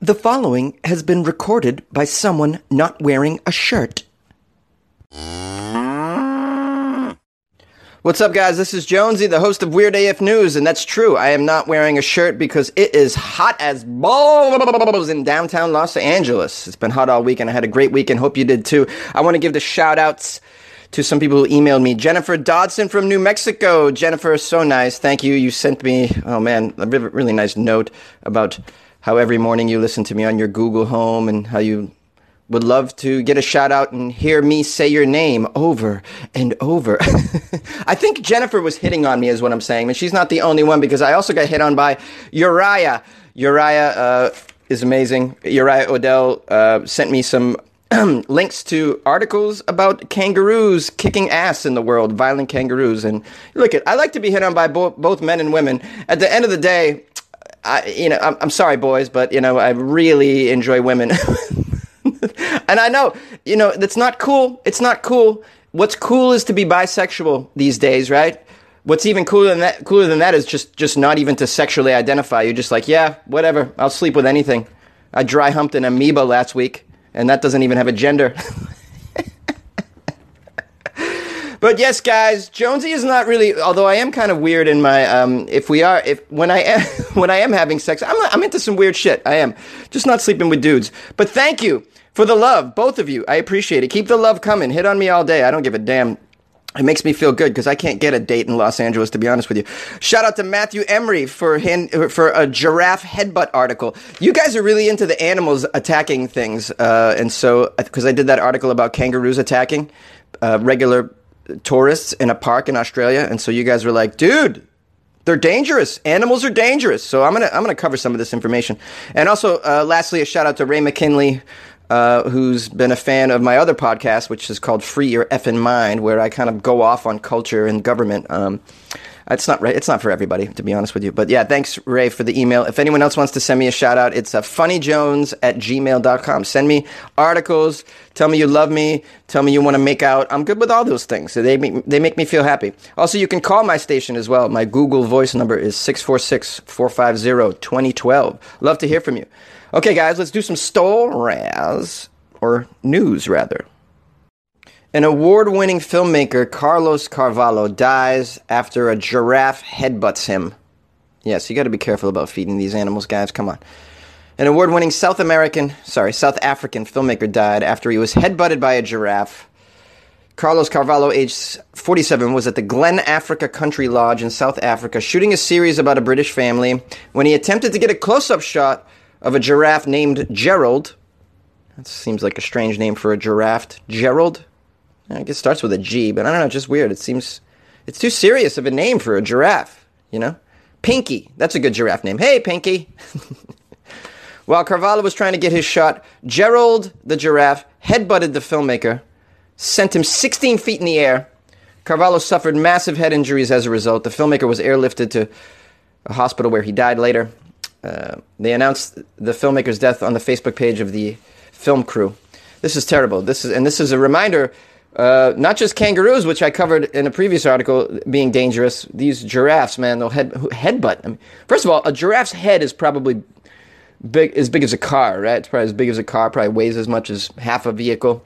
The following has been recorded by someone not wearing a shirt. What's up, guys? This is Jonesy, the host of Weird AF News, and that's true. I am not wearing a shirt because it is hot as balls in downtown Los Angeles. It's been hot all week, and I had a great week, and Hope you did too. I want to give the shout outs to some people who emailed me. Jennifer Dodson from New Mexico. Jennifer, so nice. Thank you. You sent me, oh man, a really nice note about how every morning you listen to me on your Google Home and how you would love to get a shout out and hear me say your name over and over. I think Jennifer was hitting on me, is what I'm saying, and she's not the only one because I also got hit on by Uriah. Uriah uh, is amazing. Uriah Odell uh, sent me some links to articles about kangaroos kicking ass in the world, violent kangaroos. And look, at I like to be hit on by bo- both men and women. At the end of the day, I, you know, I'm, I'm sorry, boys, but you know, I really enjoy women. and I know, you know, that's not cool. It's not cool. What's cool is to be bisexual these days, right? What's even cooler than that? Cooler than that is just just not even to sexually identify. You're just like, yeah, whatever. I'll sleep with anything. I dry humped an amoeba last week, and that doesn't even have a gender. But yes, guys, Jonesy is not really. Although I am kind of weird in my. Um, if we are, if when I am when I am having sex, I'm I'm into some weird shit. I am just not sleeping with dudes. But thank you for the love, both of you. I appreciate it. Keep the love coming. Hit on me all day. I don't give a damn. It makes me feel good because I can't get a date in Los Angeles, to be honest with you. Shout out to Matthew Emery for hand, for a giraffe headbutt article. You guys are really into the animals attacking things, uh, and so because I did that article about kangaroos attacking uh, regular tourists in a park in Australia, and so you guys were like, dude, they're dangerous. Animals are dangerous. So I'm gonna I'm gonna cover some of this information. And also, uh, lastly, a shout out to Ray McKinley, uh, who's been a fan of my other podcast, which is called Free Your Effing Mind, where I kind of go off on culture and government. Um, it's not right. it's not for everybody, to be honest with you. But yeah, thanks, Ray, for the email. If anyone else wants to send me a shout out, it's uh, funnyjones at gmail.com. Send me articles. Tell me you love me. Tell me you want to make out. I'm good with all those things. So they make, they make me feel happy. Also, you can call my station as well. My Google voice number is 646 450 2012. Love to hear from you. Okay, guys, let's do some stories, or news rather. An award winning filmmaker, Carlos Carvalho, dies after a giraffe headbutts him. Yes, you got to be careful about feeding these animals, guys. Come on. An award winning South American, sorry, South African filmmaker died after he was headbutted by a giraffe. Carlos Carvalho, age 47, was at the Glen Africa Country Lodge in South Africa shooting a series about a British family when he attempted to get a close up shot of a giraffe named Gerald. That seems like a strange name for a giraffe. Gerald? I guess it starts with a G, but I don't know, just weird. It seems it's too serious of a name for a giraffe, you know? Pinky, that's a good giraffe name. Hey, Pinky. While Carvalho was trying to get his shot, Gerald the giraffe headbutted the filmmaker, sent him 16 feet in the air. Carvalho suffered massive head injuries as a result. The filmmaker was airlifted to a hospital where he died later. Uh, they announced the filmmaker's death on the Facebook page of the film crew. This is terrible. This is, and this is a reminder uh, not just kangaroos, which I covered in a previous article, being dangerous. These giraffes, man, they'll head headbutt. I mean, first of all, a giraffe's head is probably big, as big as a car, right? It's probably as big as a car. Probably weighs as much as half a vehicle.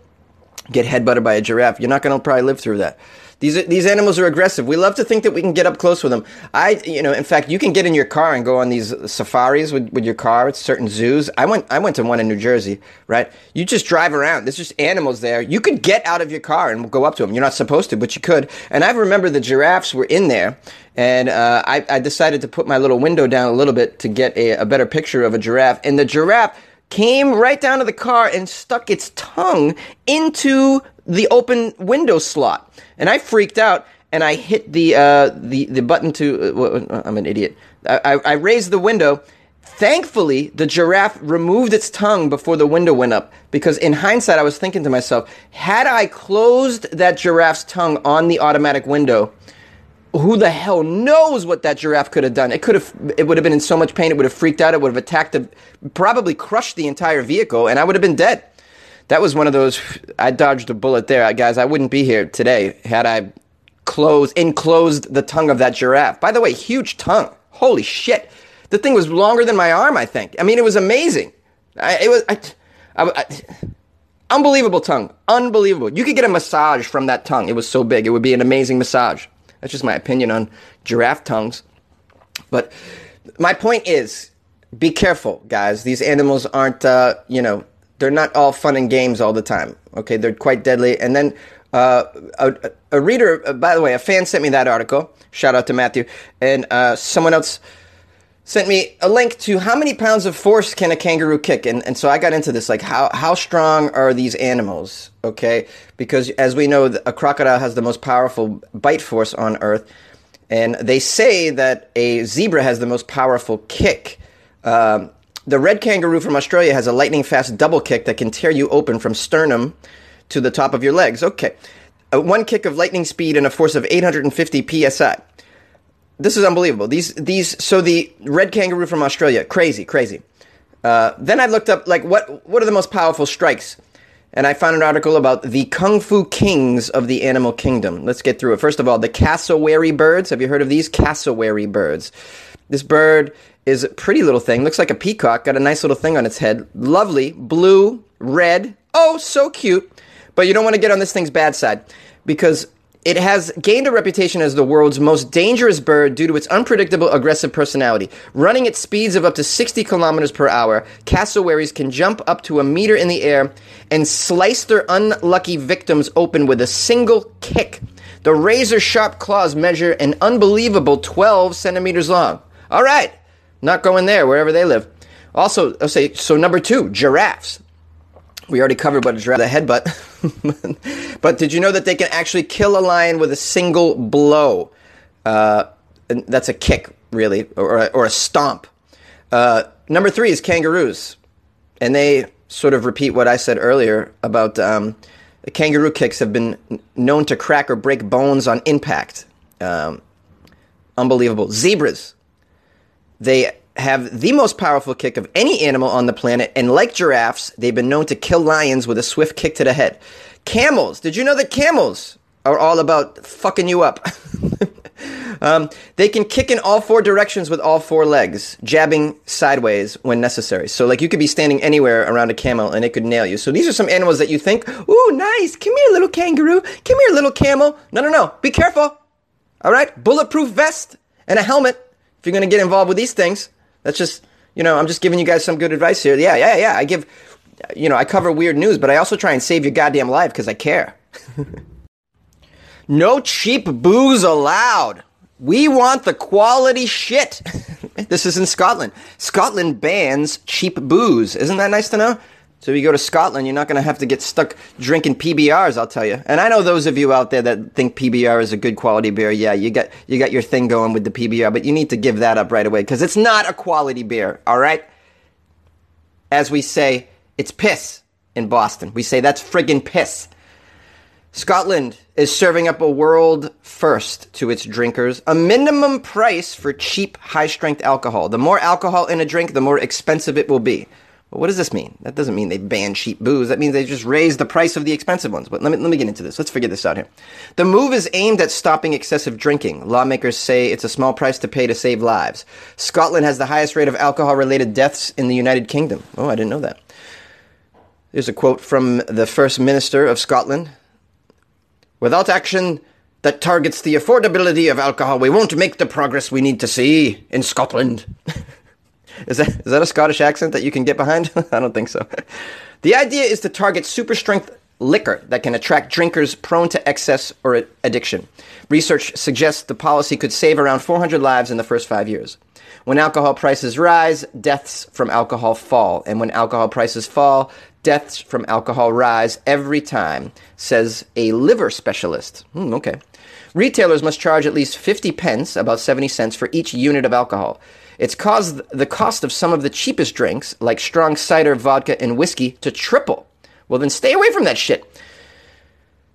Get headbutted by a giraffe. You're not going to probably live through that. These these animals are aggressive. We love to think that we can get up close with them. I, you know, in fact, you can get in your car and go on these safaris with, with your car at certain zoos. I went I went to one in New Jersey. Right, you just drive around. There's just animals there. You could get out of your car and go up to them. You're not supposed to, but you could. And I remember the giraffes were in there, and uh, I, I decided to put my little window down a little bit to get a, a better picture of a giraffe. And the giraffe came right down to the car and stuck its tongue into the open window slot and I freaked out and I hit the uh, the the button to. Uh, I'm an idiot. I, I raised the window. Thankfully, the giraffe removed its tongue before the window went up. Because in hindsight, I was thinking to myself, had I closed that giraffe's tongue on the automatic window, who the hell knows what that giraffe could have done? It could have. It would have been in so much pain. It would have freaked out. It would have attacked. Probably crushed the entire vehicle, and I would have been dead that was one of those. I dodged a bullet there, guys. I wouldn't be here today had I closed enclosed the tongue of that giraffe. By the way, huge tongue. Holy shit! The thing was longer than my arm. I think. I mean, it was amazing. I, it was I, I, unbelievable tongue, unbelievable. You could get a massage from that tongue. It was so big. It would be an amazing massage. That's just my opinion on giraffe tongues. But my point is, be careful, guys. These animals aren't, uh, you know, they're not all fun and games all the time. Okay, they're quite deadly. And then uh, a, a, reader, uh, by the way, a fan sent me that article. Shout out to Matthew. And uh, someone else sent me a link to how many pounds of force can a kangaroo kick. And, and so I got into this, like how, how strong are these animals? Okay, because as we know, a crocodile has the most powerful bite force on Earth. And they say that a zebra has the most powerful kick. Um, the red kangaroo from Australia has a lightning fast double kick that can tear you open from sternum to the top of your legs. Okay. Uh, one kick of lightning speed and a force of 850 psi. This is unbelievable. These these so the red kangaroo from Australia, crazy, crazy. Uh, then I looked up like what what are the most powerful strikes, and I found an article about the kung fu kings of the animal kingdom. Let's get through it. First of all, the cassowary birds. Have you heard of these cassowary birds? This bird is a pretty little thing. Looks like a peacock. Got a nice little thing on its head. Lovely, blue, red. Oh, so cute. But you don't want to get on this thing's bad side because it has gained a reputation as the world's most dangerous bird due to its unpredictable aggressive personality. Running at speeds of up to 60 kilometers per hour, cassowaries can jump up to a meter in the air and slice their unlucky victims open with a single kick. The razor sharp claws measure an unbelievable 12 centimeters long. All right, not going there, wherever they live. Also, I'll say, so number two, giraffes. We already covered what a giraffe, the headbutt. but did you know that they can actually kill a lion with a single blow? Uh, that's a kick, really, or, or a stomp. Uh, number three is kangaroos. And they sort of repeat what I said earlier about um, kangaroo kicks have been known to crack or break bones on impact. Um, unbelievable. Zebras. They have the most powerful kick of any animal on the planet, and like giraffes, they've been known to kill lions with a swift kick to the head. Camels. Did you know that camels are all about fucking you up? um, they can kick in all four directions with all four legs, jabbing sideways when necessary. So, like, you could be standing anywhere around a camel and it could nail you. So, these are some animals that you think, ooh, nice, come here, little kangaroo, come here, little camel. No, no, no, be careful. All right, bulletproof vest and a helmet if you're going to get involved with these things. That's just, you know, I'm just giving you guys some good advice here. Yeah, yeah, yeah. I give, you know, I cover weird news, but I also try and save your goddamn life because I care. no cheap booze allowed. We want the quality shit. this is in Scotland. Scotland bans cheap booze. Isn't that nice to know? So if you go to Scotland, you're not going to have to get stuck drinking PBRs, I'll tell you. And I know those of you out there that think PBR is a good quality beer. Yeah, you got you got your thing going with the PBR, but you need to give that up right away because it's not a quality beer. All right. As we say, it's piss in Boston. We say that's friggin' piss. Scotland is serving up a world first to its drinkers a minimum price for cheap, high strength alcohol. The more alcohol in a drink, the more expensive it will be. But what does this mean? That doesn't mean they ban cheap booze. That means they just raise the price of the expensive ones. But let me, let me get into this. Let's figure this out here. The move is aimed at stopping excessive drinking. Lawmakers say it's a small price to pay to save lives. Scotland has the highest rate of alcohol related deaths in the United Kingdom. Oh, I didn't know that. There's a quote from the First Minister of Scotland. Without action that targets the affordability of alcohol, we won't make the progress we need to see in Scotland. Is that is that a Scottish accent that you can get behind? I don't think so. The idea is to target super strength liquor that can attract drinkers prone to excess or addiction. Research suggests the policy could save around 400 lives in the first 5 years. When alcohol prices rise, deaths from alcohol fall, and when alcohol prices fall, deaths from alcohol rise every time, says a liver specialist. Hmm, okay. Retailers must charge at least 50 pence, about 70 cents, for each unit of alcohol. It's caused the cost of some of the cheapest drinks, like strong cider, vodka, and whiskey, to triple. Well, then stay away from that shit.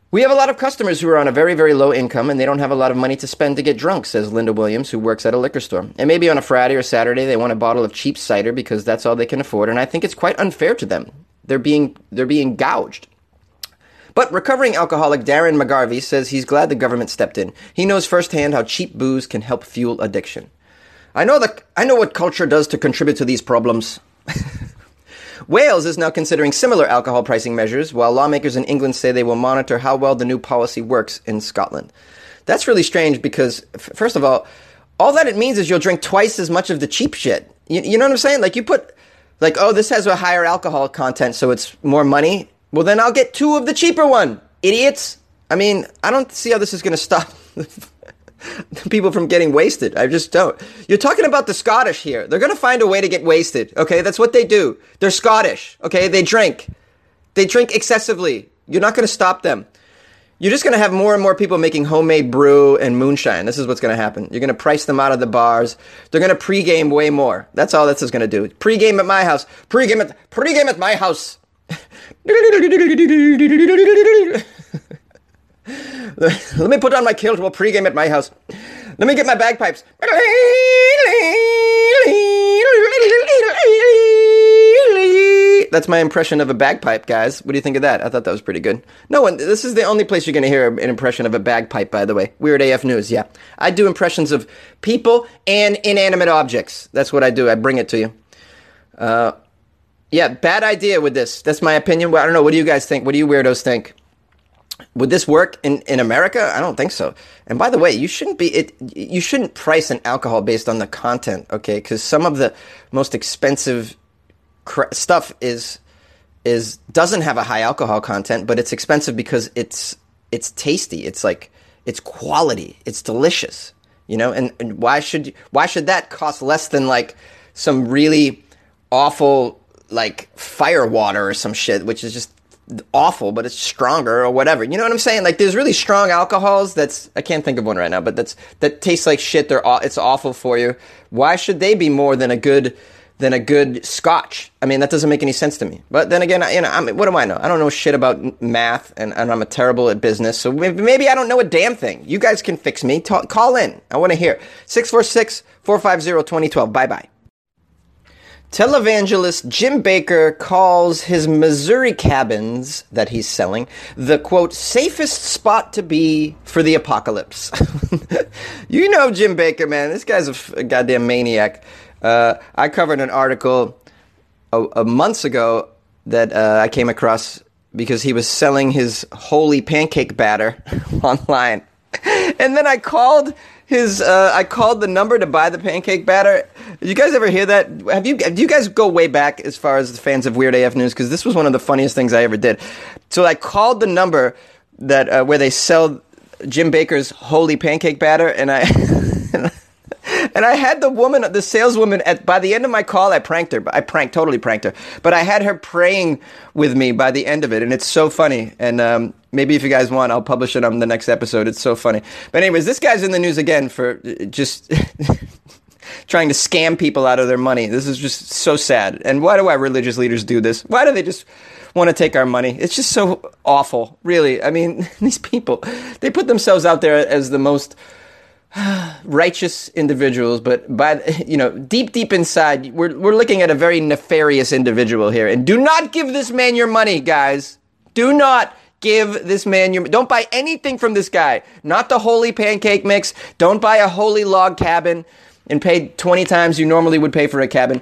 We have a lot of customers who are on a very, very low income and they don't have a lot of money to spend to get drunk, says Linda Williams, who works at a liquor store. And maybe on a Friday or Saturday they want a bottle of cheap cider because that's all they can afford, and I think it's quite unfair to them. They're being they're being gouged. But recovering alcoholic Darren McGarvey says he's glad the government stepped in. He knows firsthand how cheap booze can help fuel addiction. I know that I know what culture does to contribute to these problems. Wales is now considering similar alcohol pricing measures, while lawmakers in England say they will monitor how well the new policy works in Scotland. That's really strange because, f- first of all, all that it means is you'll drink twice as much of the cheap shit. You, you know what I'm saying? Like you put, like, oh, this has a higher alcohol content, so it's more money. Well, then I'll get two of the cheaper one, idiots. I mean, I don't see how this is going to stop people from getting wasted. I just don't. You're talking about the Scottish here. They're going to find a way to get wasted. Okay, that's what they do. They're Scottish. Okay, they drink. They drink excessively. You're not going to stop them. You're just going to have more and more people making homemade brew and moonshine. This is what's going to happen. You're going to price them out of the bars. They're going to pregame way more. That's all this is going to do. Pregame at my house. Pregame at pregame at my house. Let me put on my kilt. We'll pregame at my house. Let me get my bagpipes. That's my impression of a bagpipe, guys. What do you think of that? I thought that was pretty good. No one. This is the only place you're going to hear an impression of a bagpipe. By the way, Weird AF News. Yeah, I do impressions of people and inanimate objects. That's what I do. I bring it to you. Uh, yeah, bad idea with this. That's my opinion. I don't know. What do you guys think? What do you weirdos think? Would this work in, in America? I don't think so. And by the way, you shouldn't be it. You shouldn't price an alcohol based on the content, okay? Because some of the most expensive stuff is is doesn't have a high alcohol content, but it's expensive because it's it's tasty. It's like it's quality. It's delicious, you know. And, and why should why should that cost less than like some really awful like fire water or some shit, which is just awful, but it's stronger or whatever. You know what I'm saying? Like there's really strong alcohols that's I can't think of one right now, but that's that tastes like shit. They're it's awful for you. Why should they be more than a good than a good scotch? I mean, that doesn't make any sense to me. But then again, you know, I mean, what do I know? I don't know shit about math, and, and I'm a terrible at business. So maybe, maybe I don't know a damn thing. You guys can fix me. Call in. I want to hear 646 450 2012. Bye bye. Televangelist Jim Bakker calls his Missouri cabins that he's selling the quote safest spot to be for the apocalypse. you know Jim Bakker, man. This guy's a, f- a goddamn maniac. Uh, I covered an article a, a months ago that uh, I came across because he was selling his holy pancake batter online, and then I called his uh, I called the number to buy the pancake batter. Did you guys ever hear that? Have you do you guys go way back as far as the fans of Weird AF News? Because this was one of the funniest things I ever did. So I called the number that uh, where they sell Jim Bakker's holy pancake batter, and I. And I had the woman, the saleswoman, at by the end of my call, I pranked her. I pranked, totally pranked her. But I had her praying with me by the end of it, and it's so funny. And um, maybe if you guys want, I'll publish it on the next episode. It's so funny. But anyways, this guy's in the news again for uh, just trying to scam people out of their money. This is just so sad. And why do our religious leaders do this? Why do they just want to take our money? It's just so awful, really. I mean, these people, they put themselves out there as the most righteous individuals, but by you know, deep deep inside, we're we're looking at a very nefarious individual here. And do not give this man your money, guys. Do not give this man your don't buy anything from this guy. Not the holy pancake mix. Don't buy a holy log cabin and pay 20 times you normally would pay for a cabin.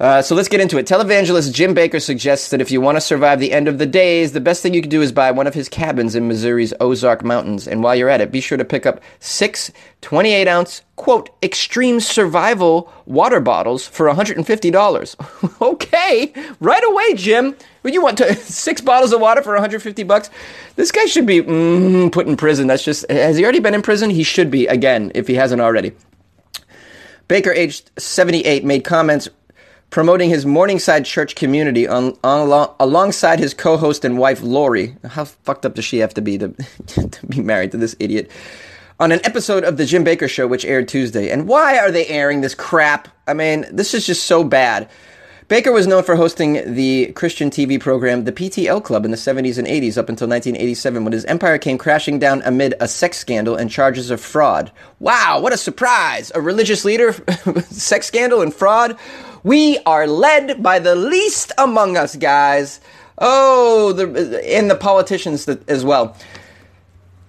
Uh, so let's get into it. Televangelist Jim Bakker suggests that if you want to survive the end of the days, the best thing you can do is buy one of his cabins in Missouri's Ozark Mountains. And while you're at it, be sure to pick up six 28 ounce, quote, extreme survival water bottles for $150. okay, right away, Jim. Would you want to, six bottles of water for 150 bucks? This guy should be mm, put in prison. That's just, has he already been in prison? He should be again if he hasn't already. Bakker, aged 78, made comments promoting his Morningside church community on, on, alongside his co-host and wife Lori. How fucked up does she have to be to, to be married to this idiot? On an episode of the Jim Bakker Show, which aired Tuesday. And why are they airing this crap? I mean, this is just so bad. Bakker was known for hosting the Christian TV program The PTL Club in the 70s and 80s up until 1987 when his empire came crashing down amid a sex scandal and charges of fraud. Wow, what a surprise! A religious leader, sex scandal, and fraud? We are led by the least among us, guys. Oh, the, and the politicians as well.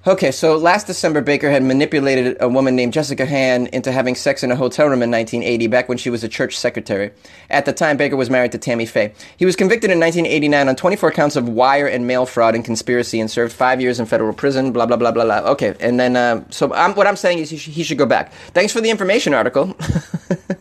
Okay, so last December, Bakker had manipulated a woman named Jessica Hahn into having sex in a hotel room in 1980, back when she was a church secretary. At the time, Bakker was married to Tammy Faye. He was convicted in 1989 on 24 counts of wire and mail fraud and conspiracy and served five years in federal prison, blah, blah, blah, blah, blah. Okay, and then, uh, so I'm, what I'm saying is he, sh- he should go back. Thanks for the information article.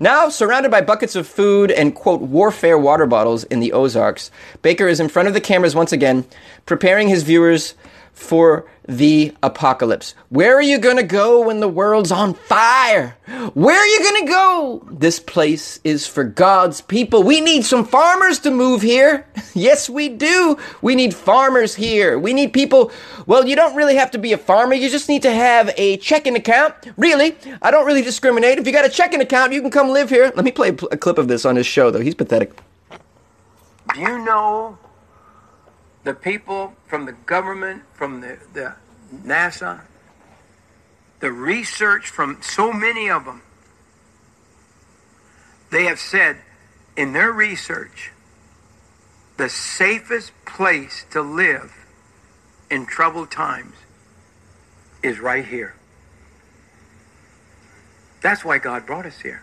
now, surrounded by buckets of food and, quote, warfare water bottles in the Ozarks, Bakker is in front of the cameras once again, preparing his viewers for the apocalypse. Where are you going to go when the world's on fire? Where are you going to go? This place is for God's people. We need some farmers to move here. Yes, we do. We need farmers here. We need people. Well, you don't really have to be a farmer. You just need to have a checking account. Really, I don't really discriminate. If you got a checking account, you can come live here. Let me play a clip of this on his show, though. He's pathetic. Do you know the people from the government, from the, the NASA, the research from so many of them, they have said in their research the safest place to live in troubled times is right here. That's why God brought us here.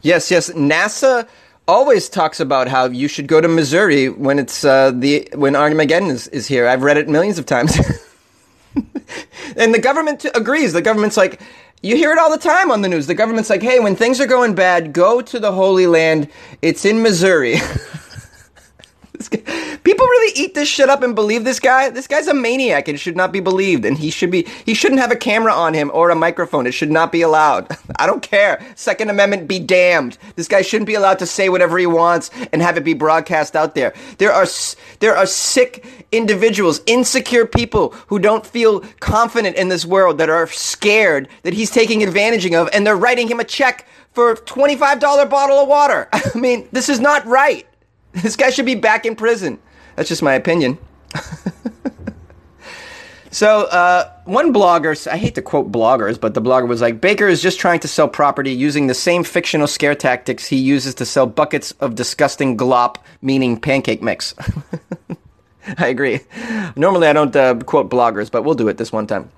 Yes, yes. NASA always talks about how you should go to Missouri when it's uh, the when Armageddon is, is here. I've read it millions of times. and the government t- agrees. The government's like, you hear it all the time on the news. The government's like, hey, when things are going bad, go to the Holy Land. It's in Missouri. People really eat this shit up and believe this guy. This guy's a maniac and should not be believed. And he should be. He shouldn't have a camera on him or a microphone. It should not be allowed. I don't care. Second Amendment be damned. This guy shouldn't be allowed to say whatever he wants and have it be broadcast out there. There are there are sick individuals, insecure people who don't feel confident in this world that are scared that he's taking advantage of, and they're writing him a check for a twenty five dollar bottle of water. I mean, this is not right. This guy should be back in prison. That's just my opinion. so, uh, one blogger, I hate to quote bloggers, but the blogger was like, Bakker is just trying to sell property using the same fictional scare tactics he uses to sell buckets of disgusting glop, meaning pancake mix. I agree. Normally, I don't uh, quote bloggers, but we'll do it this one time.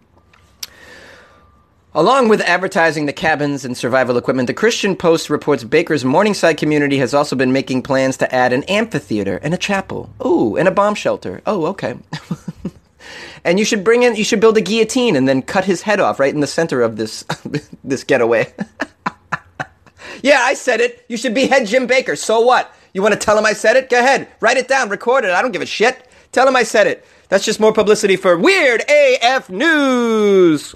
Along with advertising the cabins and survival equipment, the Christian Post reports Bakker's Morningside community has also been making plans to add an amphitheater and a chapel. Ooh, and a bomb shelter. Oh, okay. and you should bring in, you should build a guillotine and then cut his head off right in the center of this this getaway. yeah, I said it. You should be head Jim Bakker. So what? You want to tell him I said it? Go ahead. Write it down. Record it. I don't give a shit. Tell him I said it. That's just more publicity for Weird AF News.